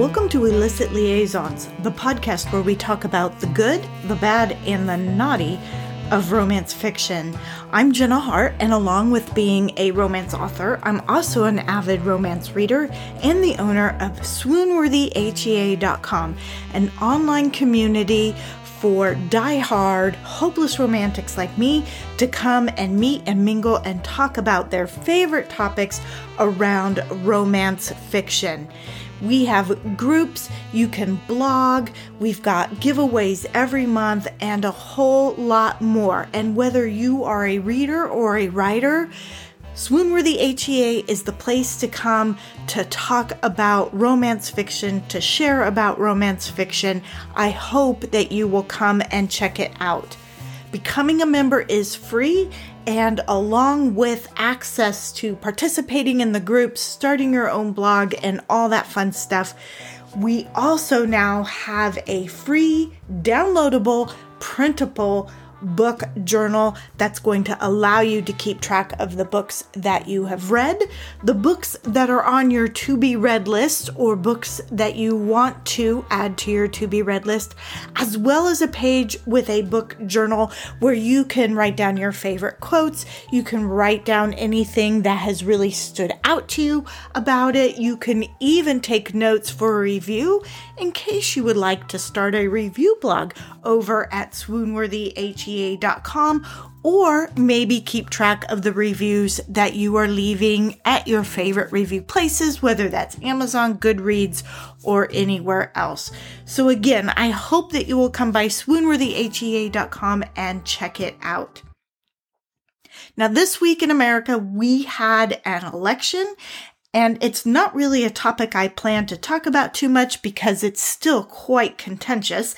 Welcome to Illicit Liaisons, the podcast where we talk about the good, the bad, and the naughty of romance fiction. I'm Jenna Hart, and along with being a romance author, I'm also an avid romance reader and the owner of swoonworthyhea.com, an online community for die-hard, hopeless romantics like me to come and meet and mingle and talk about their favorite topics around romance fiction. We have groups, you can blog, we've got giveaways every month, and a whole lot more. And whether you are a reader or a writer, Swoonworthy HEA is the place to come to talk about romance fiction, to share about romance fiction. I hope that you will come and check it out. Becoming a member is free, and along with access to participating in the groups, starting your own blog, and all that fun stuff, we also now have a free, downloadable, printable book journal that's going to allow you to keep track of the books that you have read, the books that are on your to be read list, or books that you want to add to your to be read list, as well as a page with a book journal where you can write down your favorite quotes. You can write down anything that has really stood out to you about it. You can even take notes for a review in case you would like to start a review blog over at swoonworthyhea.com or maybe keep track of the reviews that you are leaving at your favorite review places, whether that's Amazon, Goodreads, or anywhere else. So, again, I hope that you will come by swoonworthyhea.com and check it out. Now, this week in America, we had an election, and it's not really a topic I plan to talk about too much because it's still quite contentious,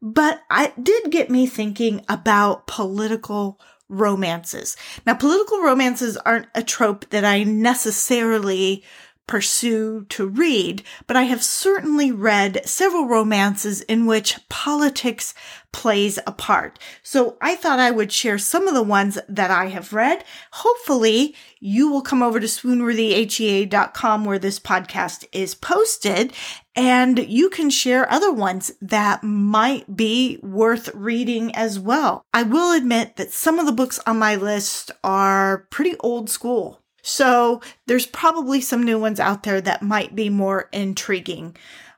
but it did get me thinking about political romances. Now, political romances aren't a trope that I necessarily pursue to read, but I have certainly read several romances in which politics plays a part. So I thought I would share some of the ones that I have read. Hopefully you will come over to swoonworthyhea.com where this podcast is posted and you can share other ones that might be worth reading as well. I will admit that some of the books on my list are pretty old school. So there's probably some new ones out there that might be more intriguing.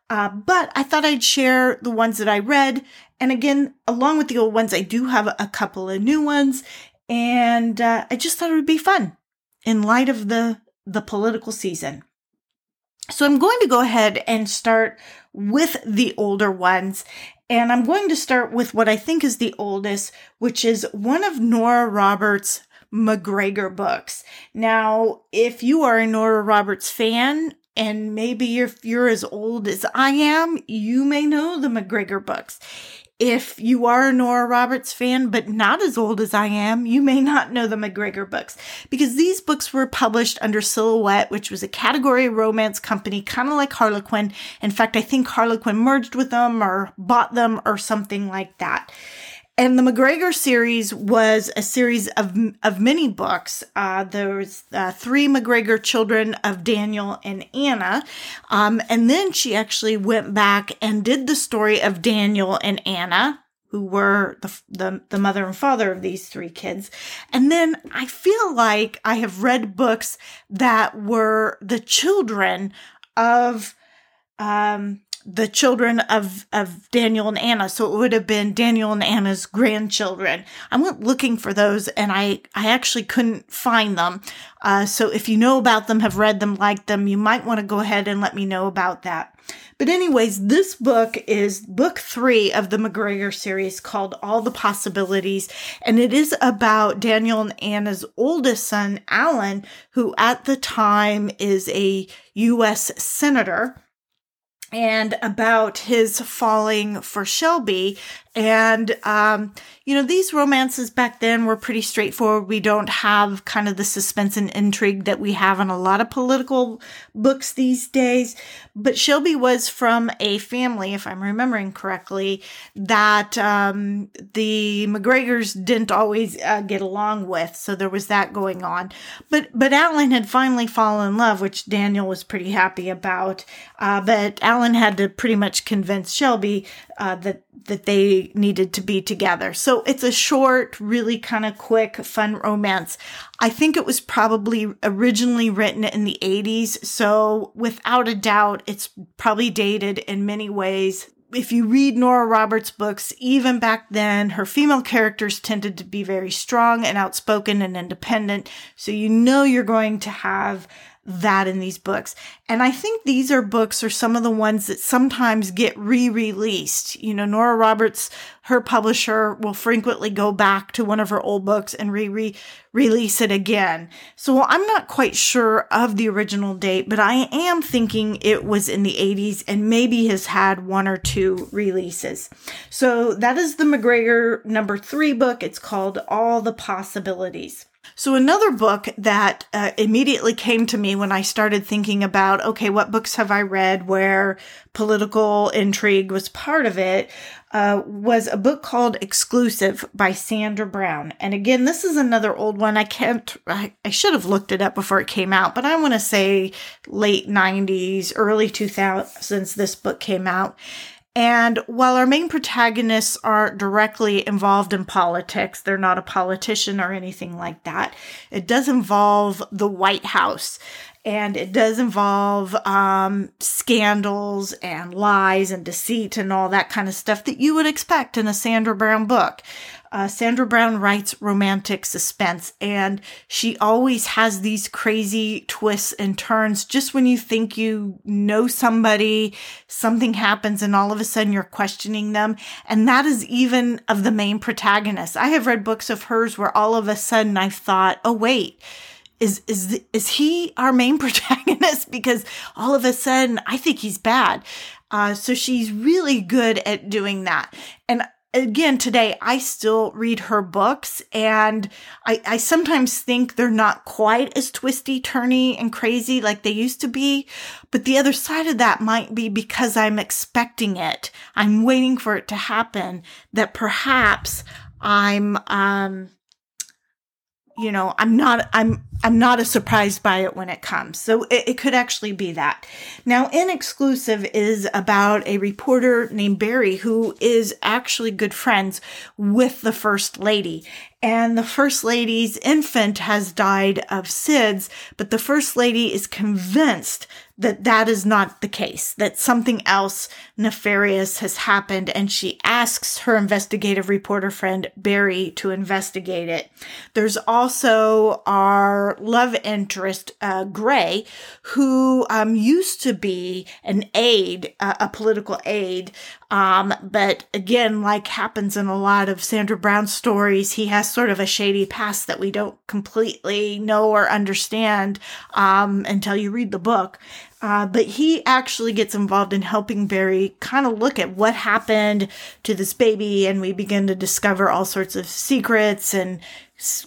Uh, but I thought I'd share the ones that I read. And again, along with the old ones, I do have a couple of new ones. And uh, I just thought it would be fun in light of the, the political season. So I'm going to go ahead and start with the older ones. And I'm going to start with what I think is the oldest, which is one of Nora Roberts' MacGregor books. Now, if you are a Nora Roberts fan, and maybe if you're as old as I am, you may know the MacGregor books. If you are a Nora Roberts fan, but not as old as I am, you may not know the MacGregor books because these books were published under Silhouette, which was a category romance company, kind of like Harlequin. In fact, I think Harlequin merged with them or bought them or something like that. And the MacGregor series was a series of of many books. Uh, there was uh, three MacGregor children of Daniel and Anna, um, and then she actually went back and did the story of Daniel and Anna, who were the, the, the mother and father of these three kids. And then I feel like I have read books that were the children of um, the children of, of Daniel and Anna. So it would have been Daniel and Anna's grandchildren. I went looking for those and I, I actually couldn't find them. Uh, so if you know about them, have read them, liked them, you might want to go ahead and let me know about that. But anyways, this book is book three of the MacGregor series called All the Possibilities. And it is about Daniel and Anna's oldest son, Alan, who at the time is a U.S. Senator and about his falling for Shelby. And, um, you know, these romances back then were pretty straightforward. We don't have kind of the suspense and intrigue that we have in a lot of political books these days. But Shelby was from a family, if I'm remembering correctly, that um, the MacGregors didn't always uh, get along with. So there was that going on. But but Alan had finally fallen in love, which Daniel was pretty happy about. Uh, but Alan had to pretty much convince Shelby uh, that that they needed to be together. So it's a short, really kind of quick, fun romance. I think it was probably originally written in the 80s. So without a doubt, it's probably dated in many ways. If you read Nora Roberts' books, even back then, her female characters tended to be very strong and outspoken and independent. So you know you're going to have that in these books. And I think these are books are some of the ones that sometimes get re-released. You know, Nora Roberts, her publisher will frequently go back to one of her old books and re-release it again. So I'm not quite sure of the original date, but I am thinking it was in the 80s and maybe has had one or two releases. So that is the MacGregor number three book. It's called All the Possibilities. So another book that uh, immediately came to me when I started thinking about, okay, what books have I read where political intrigue was part of it, uh, was a book called Exclusive by Sandra Brown. And again, this is another old one. I can't, I, I should have looked it up before it came out, but I want to say late 90s, early 2000s, this book came out. And while our main protagonists aren't directly involved in politics, they're not a politician or anything like that. It does involve the White House and it does involve um, scandals and lies and deceit and all that kind of stuff that you would expect in a Sandra Brown book. Uh, Sandra Brown writes romantic suspense, and she always has these crazy twists and turns. Just when you think you know somebody, something happens, and all of a sudden you're questioning them. And that is even of the main protagonist. I have read books of hers where all of a sudden I thought, oh, wait is is is he our main protagonist because all of a sudden I think he's bad. Uh, so she's really good at doing that. And again today i still read her books and I, I sometimes think they're not quite as twisty turny and crazy like they used to be but the other side of that might be because i'm expecting it. I'm waiting for it to happen that perhaps i'm um you know i'm not i'm i'm not as surprised by it when it comes. So it, it, could actually be that. Now in exclusive is about a reporter named barry who is actually good friends with the first lady. And the first lady's infant has died of SIDS, but the first lady is convinced that that is not the case, that something else nefarious has happened, and she asks her investigative reporter friend Barry to investigate it. There's also our love interest, uh, Gray, who um, used to be an aide, uh, a political aide, um, but again, like happens in a lot of Sandra Brown stories, he has sort of a shady past that we don't completely know or understand um, until you read the book. Uh, but he actually gets involved in helping Barry kind of look at what happened to this baby, and we begin to discover all sorts of secrets and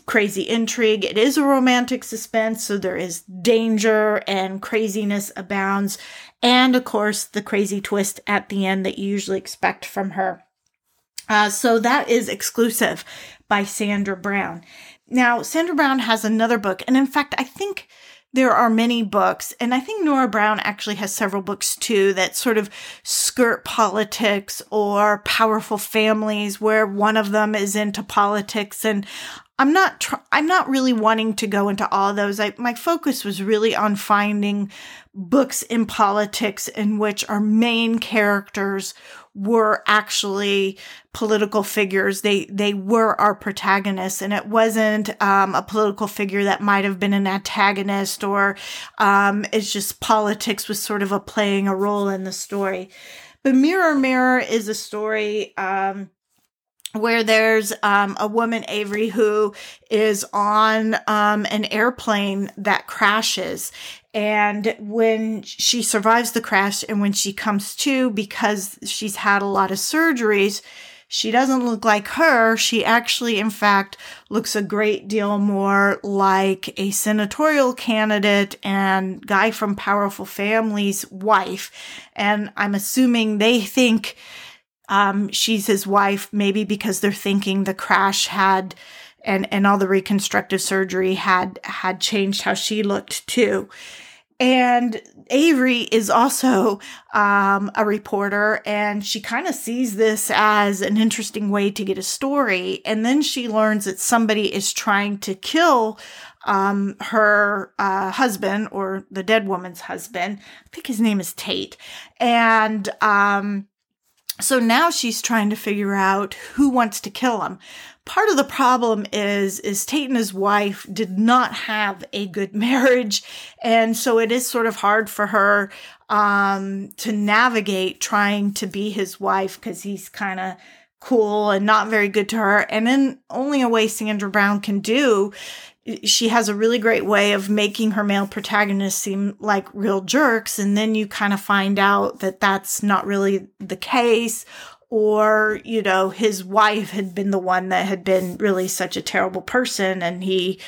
crazy intrigue. It is a romantic suspense, so there is danger and craziness abounds. And of course, the crazy twist at the end that you usually expect from her. Uh, so that is exclusive by Sandra Brown. Now, Sandra Brown has another book, and in fact, I think there are many books, and I think Nora Brown actually has several books too that sort of skirt politics or powerful families where one of them is into politics. And I'm not, tr- I'm not really wanting to go into all those. I, my focus was really on finding books in politics in which our main characters were actually political figures. They they were our protagonists, and it wasn't um, a political figure that might have been an antagonist, or um, it's just politics was sort of a playing a role in the story. But Mirror Mirror is a story. Um, where there's um, a woman, Avery, who is on um, an airplane that crashes. And when she survives the crash and when she comes to, because she's had a lot of surgeries, she doesn't look like her. She actually, in fact, looks a great deal more like a senatorial candidate and guy from Powerful Family's wife. And I'm assuming they think um, she's his wife, maybe because they're thinking the crash had and and all the reconstructive surgery had had changed how she looked too. And Avery is also um, a reporter, and she kind of sees this as an interesting way to get a story. And then she learns that somebody is trying to kill um, her uh, husband or the dead woman's husband. I think his name is Tate. And um, so now she's trying to figure out who wants to kill him part of the problem is is Tate and his wife did not have a good marriage, and so it is sort of hard for her um, to navigate trying to be his wife because he's kind of cool and not very good to her. And then only a way Sandra Brown can do. She has a really great way of making her male protagonists seem like real jerks. And then you kind of find out that that's not really the case, or you know his wife had been the one that had been really such a terrible person and he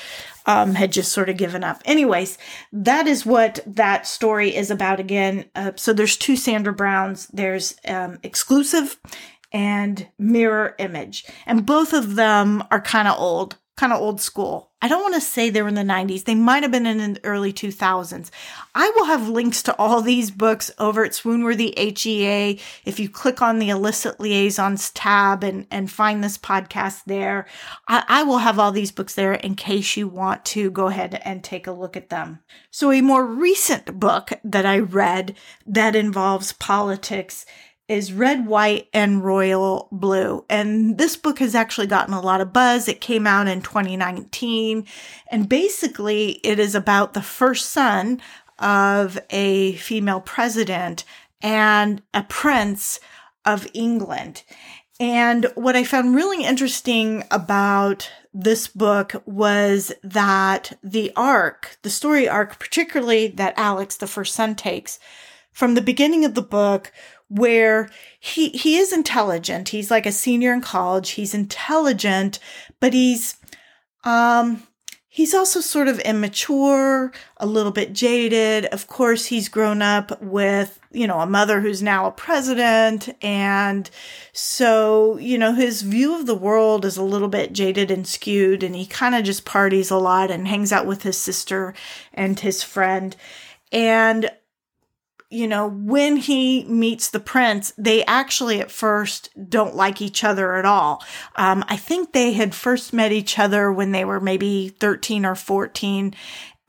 um, had just sort of given up. Anyways that is what that story is about again. Uh, so there's two sandra browns. There's um, exclusive and mirror image. And both of them are kind of old kind of old school. I don't want to say they were in the 90s. They might have been in the early 2000s. I will have links to all these books over at Swoonworthy HEA. If you click on the illicit liaisons tab and, and find this podcast there, I, I will have all these books there in case you want to go ahead and take a look at them. So a more recent book that I read that involves politics is Red, White, and Royal Blue. And this book has actually gotten a lot of buzz. It came out in 2019. And basically, it is about the first son of a female president and a prince of England. And what I found really interesting about this book was that the arc, the story arc, particularly that Alex, the first son, takes from the beginning of the book where he he is intelligent. He's like a senior in college. He's intelligent, but he's um he's also sort of immature, a little bit jaded. Of course, he's grown up with, you know, a mother who's now a president and so, you know, his view of the world is a little bit jaded and skewed and he kind of just parties a lot and hangs out with his sister and his friend. And you know, when he meets the prince, they actually at first don't like each other at all. Um, I think they had first met each other when they were maybe 13 or 14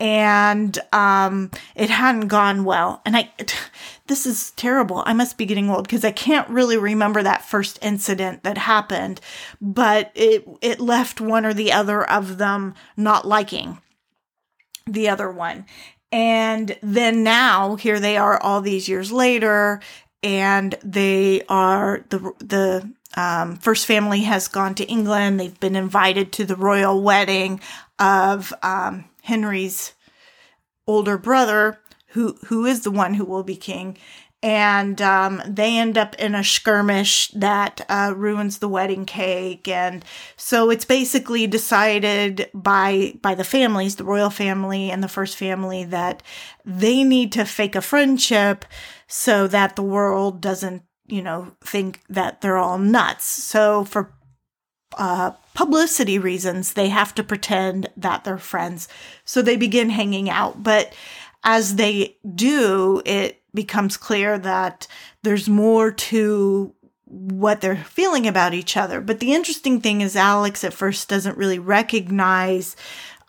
and um, it hadn't gone well. And I, this is terrible. I must be getting old because I can't really remember that first incident that happened, but it it left one or the other of them not liking the other one. And then now here they are all these years later and they are the, the, um, first family has gone to England. They've been invited to the royal wedding of, um, Henry's older brother, who, who is the one who will be king and um, they end up in a skirmish that uh, ruins the wedding cake. And so it's basically decided by by the families the royal family and the first family that they need to fake a friendship so that the world doesn't you know think that they're all nuts. So for uh, publicity reasons they have to pretend that they're friends. So they begin hanging out. But as they do it becomes clear that there's more to what they're feeling about each other. But the interesting thing is, Alex at first doesn't really recognize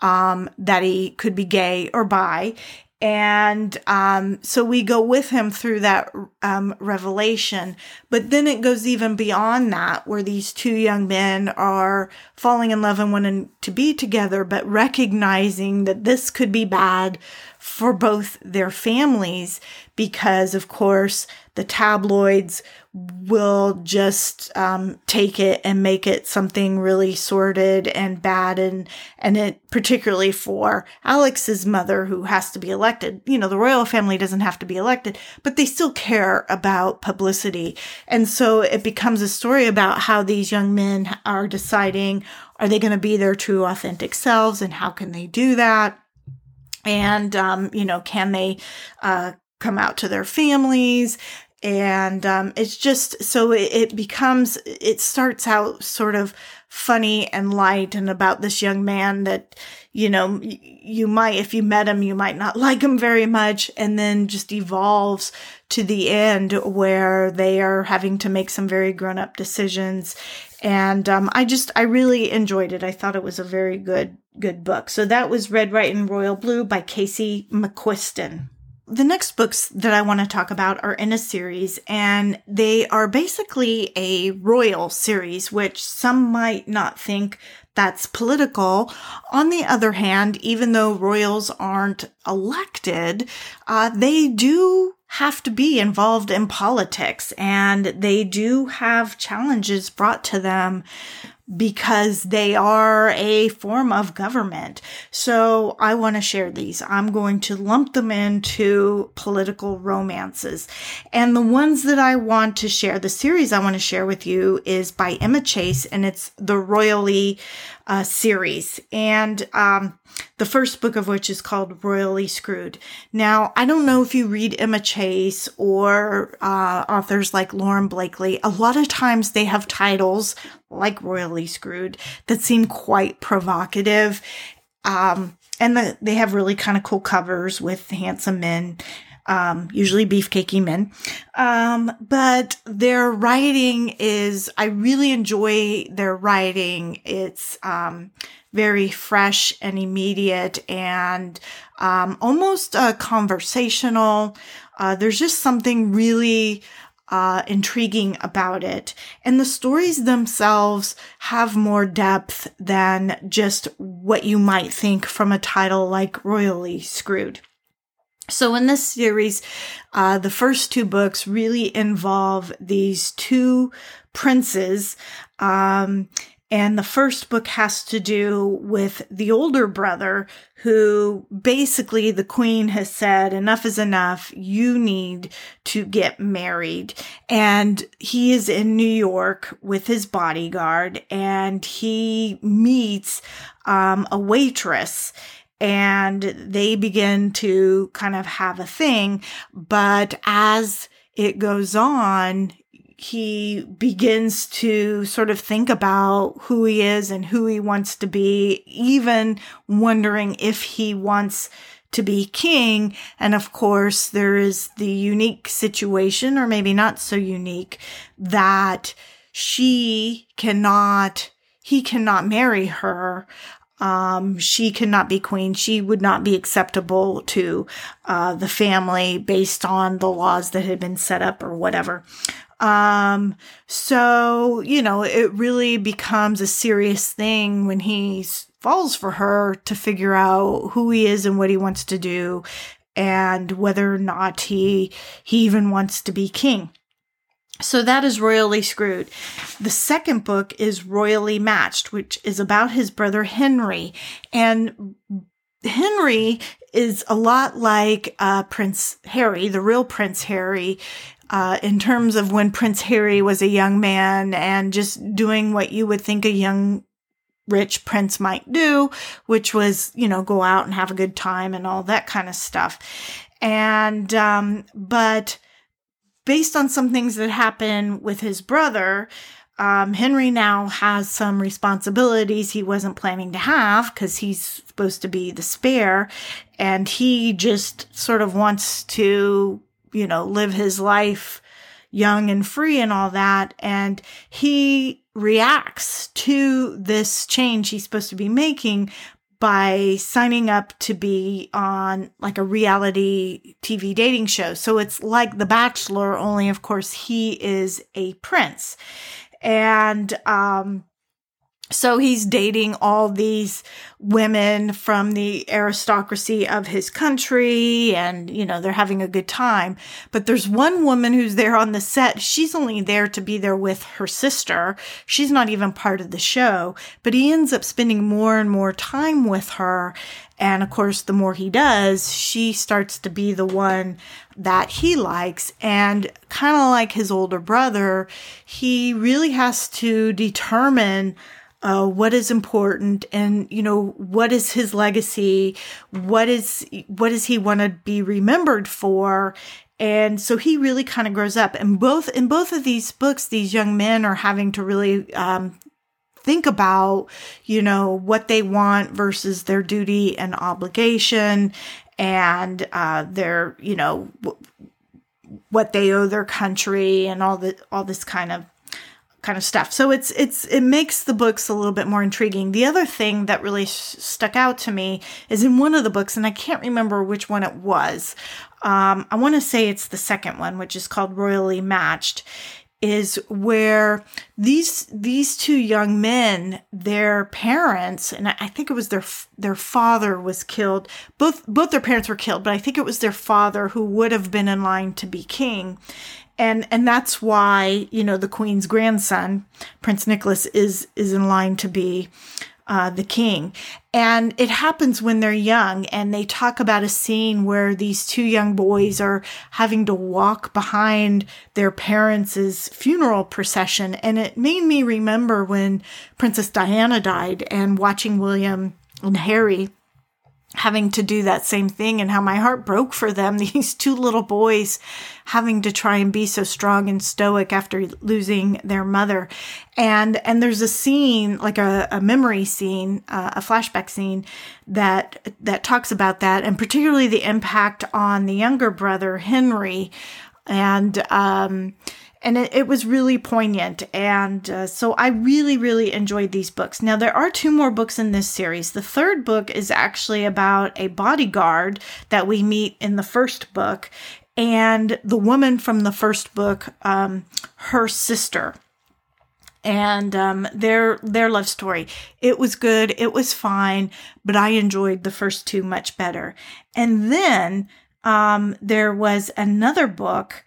um, that he could be gay or bi. And um, so we go with him through that um, revelation. But then it goes even beyond that, where these two young men are falling in love and wanting to be together, but recognizing that this could be bad for both their families because, of course, the tabloids will just um, take it and make it something really sordid and bad and and it particularly for Alex's mother who has to be elected. You know the royal family doesn't have to be elected but they still care about publicity. And so it becomes a story about how these young men are deciding are they going to be their true authentic selves and how can they do that and um, you know can they uh, come out to their families? And um, it's just so it, it, becomes it starts out sort of funny and light and about this young man that you know you might if you met him you might not like him very much. And then just evolves to the end where they are having to make some very grown up decisions. And um, i just i really enjoyed it. I thought it was a very good good book so that was red white and royal blue by casey mcquiston the next books that I want to talk about are in a series, and they are basically a royal series, which some might not think that's political. On the other hand, even though royals aren't elected, uh, they do have to be involved in politics and they do have challenges brought to them because they are a form of government. So I want to share these. I'm going to lump them into political romances. And the ones that I want to share, the series I want to share with you is by Emma Chase and it's the Royally uh, series. And um, the first book of which is called Royally Screwed. Now, I don't know if you read Emma Chase or uh, authors like Lauren Blakely. A lot of times they have titles like Royally Screwed that seem quite provocative. Um, and the, they have really kind of cool covers with handsome men um, usually beefcakey men. Um, but their writing is, I really enjoy their writing. It's, um, very fresh and immediate and, um, almost uh, conversational. Uh, there's just something really, uh, intriguing about it. And the stories themselves have more depth than just what you might think from a title like Royally Screwed. So in this series, uh, the first two books really involve these two princes. Um, and the first book has to do with the older brother who basically the queen has said, enough is enough. You need to get married. And he is in New York with his bodyguard and he meets um, a waitress and they begin to kind of have a thing. But as it goes on, he begins to sort of think about who he is and who he wants to be, even wondering if he wants to be king. And of course, there is the unique situation, or maybe not so unique, that she cannot, he cannot marry her um, she cannot be queen. She would not be acceptable to uh, the family based on the laws that had been set up or whatever. Um, so, you know, it really becomes a serious thing when he falls for her to figure out who he is and what he wants to do and whether or not he he even wants to be king. So that is Royally Screwed. The second book is Royally Matched, which is about his brother Henry. And Henry is a lot like uh, Prince Harry, the real Prince Harry, uh, in terms of when Prince Harry was a young man and just doing what you would think a young rich prince might do, which was, you know, go out and have a good time and all that kind of stuff. And, um, but based on some things that happen with his brother, um, Henry now has some responsibilities he wasn't planning to have because he's supposed to be the spare. And he just sort of wants to, you know, live his life young and free and all that. And he reacts to this change he's supposed to be making by signing up to be on like a reality TV dating show. So it's like The Bachelor, only of course he is a prince. And um so he's dating all these women from the aristocracy of his country and you know they're having a good time. But there's one woman who's there on the set. She's only there to be there with her sister. She's not even part of the show. But he ends up spending more and more time with her. And of course the more he does she starts to be the one that he likes. And kind of like his older brother he really has to determine uh, what is important and you know what is his legacy? What is what does he want to be remembered for? And so he really kind of grows up. And both in both of these books these young men are having to really um, think about you know what they want versus their duty and obligation and uh, their you know w- what they owe their country and all the all this kind of kind of stuff. So it's it's it makes the books a little bit more intriguing. The other thing that really sh- stuck out to me is in one of the books, and I can't remember which one it was. Um, I want to say it's the second one, which is called Royally Matched. Is where these these two young men, their parents, and I think it was their their father was killed. Both both their parents were killed, but I think it was their father who would have been in line to be king and and that's why you know the queen's grandson prince nicholas is is in line to be uh, the king. And it happens when they're young and they talk about a scene where these two young boys are having to walk behind their parents' funeral procession. And it made me remember when princess diana died and watching william and harry having to do that same thing and how my heart broke for them these two little boys having to try and be so strong and stoic after losing their mother. And and there's a scene like a, a memory scene uh, a flashback scene that that talks about that and particularly the impact on the younger brother henry. And um and it, it, was really poignant. And uh, so I really, really enjoyed these books. Now, there are two more books in this series. The third book is actually about a bodyguard that we meet in the first book, and the woman from the first book, um, her sister. And um, their their love story. It was good. It was fine, but I enjoyed the first two much better. And then um, there was another book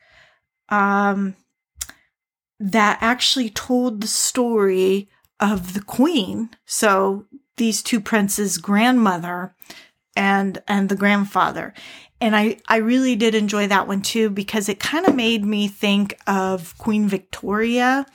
um, that actually told the story of the queen. So these two princes' grandmother and and the grandfather. And I, I really did enjoy that one too because it kind of made me think of Queen Victoria.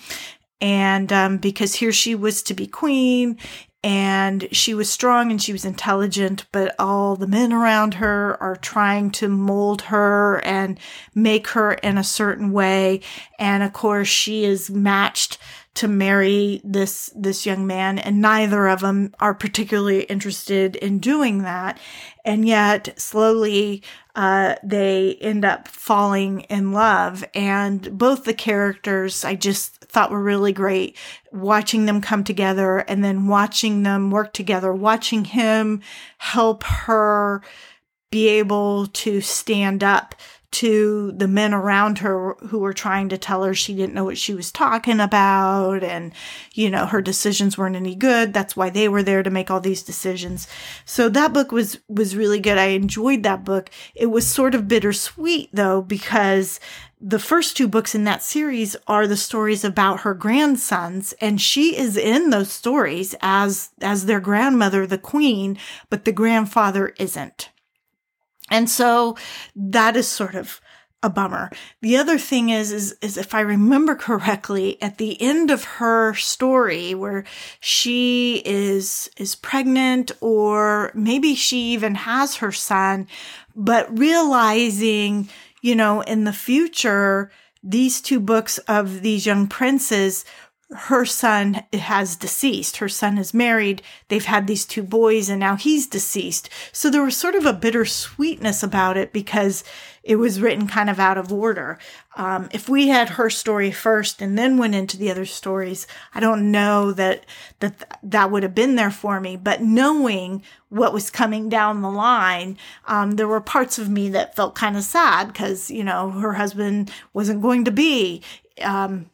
And um, because here she was to be queen and she was strong and she was intelligent, but all the men around her are trying to mold her and make her in a certain way. And of course, she is matched to marry this this young man and neither of them are particularly interested in doing that and yet slowly uh, they end up falling in love. And both the characters i just thought were really great watching them come together and then watching them work together watching him help her be able to stand up to the men around her who were trying to tell her she didn't know what she was talking about and you know her decisions weren't any good. That's why they were there to make all these decisions. So that book was was really good. I enjoyed that book. It was sort of bittersweet though because the first two books in that series are the stories about her grandsons and she is in those stories as as their grandmother the queen but the grandfather isn't and so that is sort of a bummer. The other thing is, is, is if I remember correctly, at the end of her story where she is, is pregnant or maybe she even has her son, but realizing, you know, in the future, these two books of these young princes her son has deceased. Her son is married. They've had these two boys and now he's deceased. So there was sort of a bittersweetness about it because it was written kind of out of order. Um, if we had her story first and then went into the other stories, I don't know that, that that would have been there for me. But knowing what was coming down the line, um, there were parts of me that felt kind of sad because, you know, her husband wasn't going to be, um,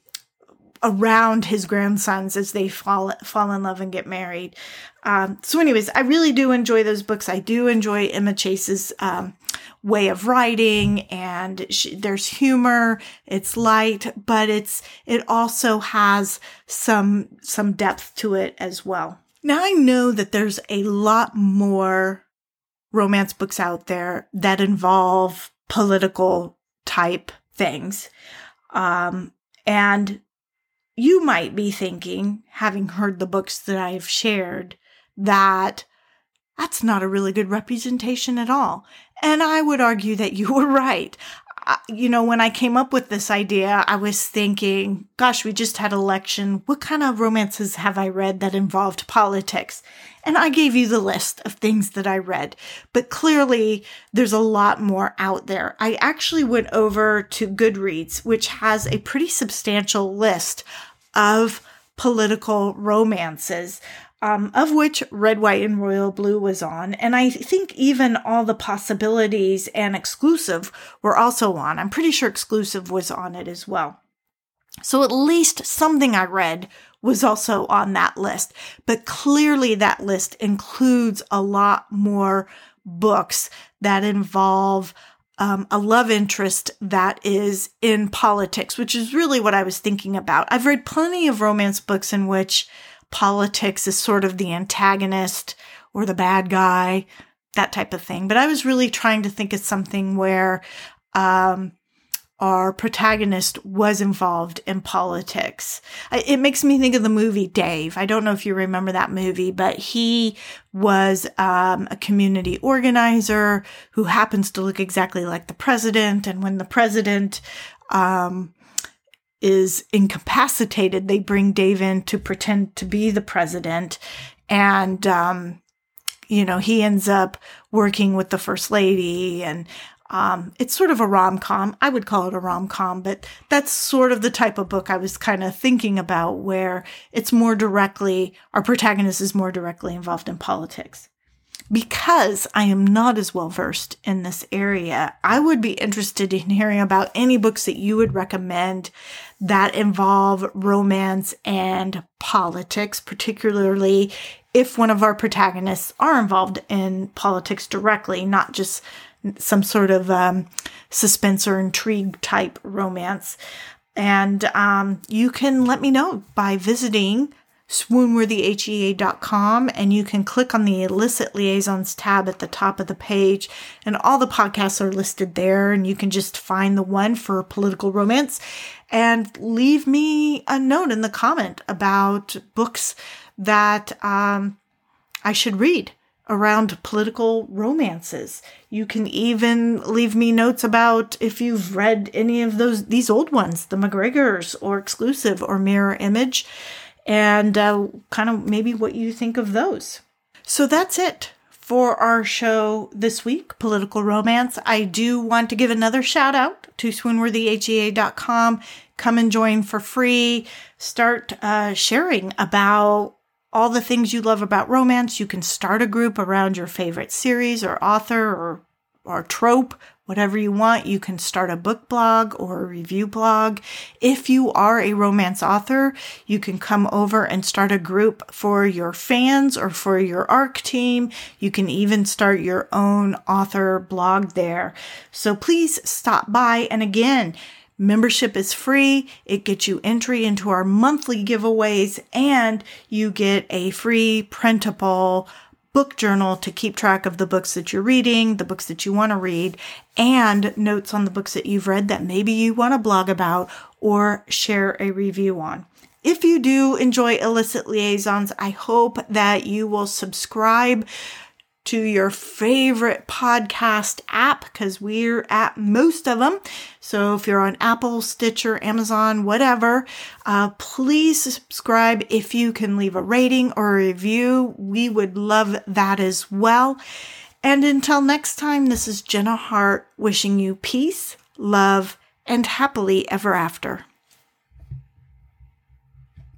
around his grandsons as they fall fall in love and get married. Um, so, anyways, I really do enjoy those books. I do enjoy Emma Chase's um, way of writing, and she, there's humor. It's light, but it's it also has some some depth to it as well. Now I know that there's a lot more romance books out there that involve political type things. Um, and you might be thinking, having heard the books that I've shared, that that's not a really good representation at all. And I would argue that you were right you know, when I came up with this idea, I was thinking, gosh, we just had election. What kind of romances have I read that involved politics? And I gave you the list of things that I read, but clearly there's a lot more out there. I actually went over to Goodreads, which has a pretty substantial list of political romances um, of which Red, White, and Royal Blue was on. And I think even all the possibilities and exclusive were also on. I'm pretty sure exclusive was on it as well. So at least something I read was also on that list. But clearly that list includes a lot more books that involve um, a love interest that is in politics, which is really what I was thinking about. I've read plenty of romance books in which politics is sort of the antagonist or the bad guy, that type of thing. But I was really trying to think of something where um, our protagonist was involved in politics. It makes me think of the movie Dave. I don't know if you remember that movie, but he was um, a community organizer who happens to look exactly like the president. And when the president um, is incapacitated, they bring Dave in to pretend to be the president. And, um, you know, he ends up working with the first lady and, um, it's sort of a rom com. I would call it a rom com, but that's sort of the type of book I was kind of thinking about where it's more directly, our protagonist is more directly involved in politics because I am not as well versed in this area, I would be interested in hearing about any books that you would recommend that involve romance and politics, particularly if one of our protagonists are involved in politics directly, not just some sort of um, suspense or intrigue type romance. And um, you can let me know by visiting swoonworthyhea.com and you can click on the illicit liaisons tab at the top of the page and all the podcasts are listed there and you can just find the one for political romance and leave me a note in the comment about books that um, I should read around political romances. You can even leave me notes about if you've read any of those these old ones, the MacGregors or Exclusive or Mirror Image and uh, kind of maybe what you think of those. So that's it for our show this week, Political Romance. I do want to give another shout out to swoonworthyhea.com. Come and join for free. Start uh, sharing about all the things you love about romance. You can start a group around your favorite series or author or or trope whatever you want. You can start a book blog or a review blog. If you are a romance author, you can come over and start a group for your fans or for your ARC team. You can even start your own author blog there. So please stop by. And again, Membership is free. It gets you entry into our monthly giveaways and you get a free printable book journal to keep track of the books that you're reading, the books that you want to read, and notes on the books that you've read that maybe you want to blog about or share a review on. If you do enjoy illicit liaisons, I hope that you will subscribe to your favorite podcast app because we're at most of them. So if you're on Apple, Stitcher, Amazon, whatever, uh, please subscribe. If you can leave a rating or a review, we would love that as well. And until next time, this is Jenna Hart wishing you peace, love, and happily ever after.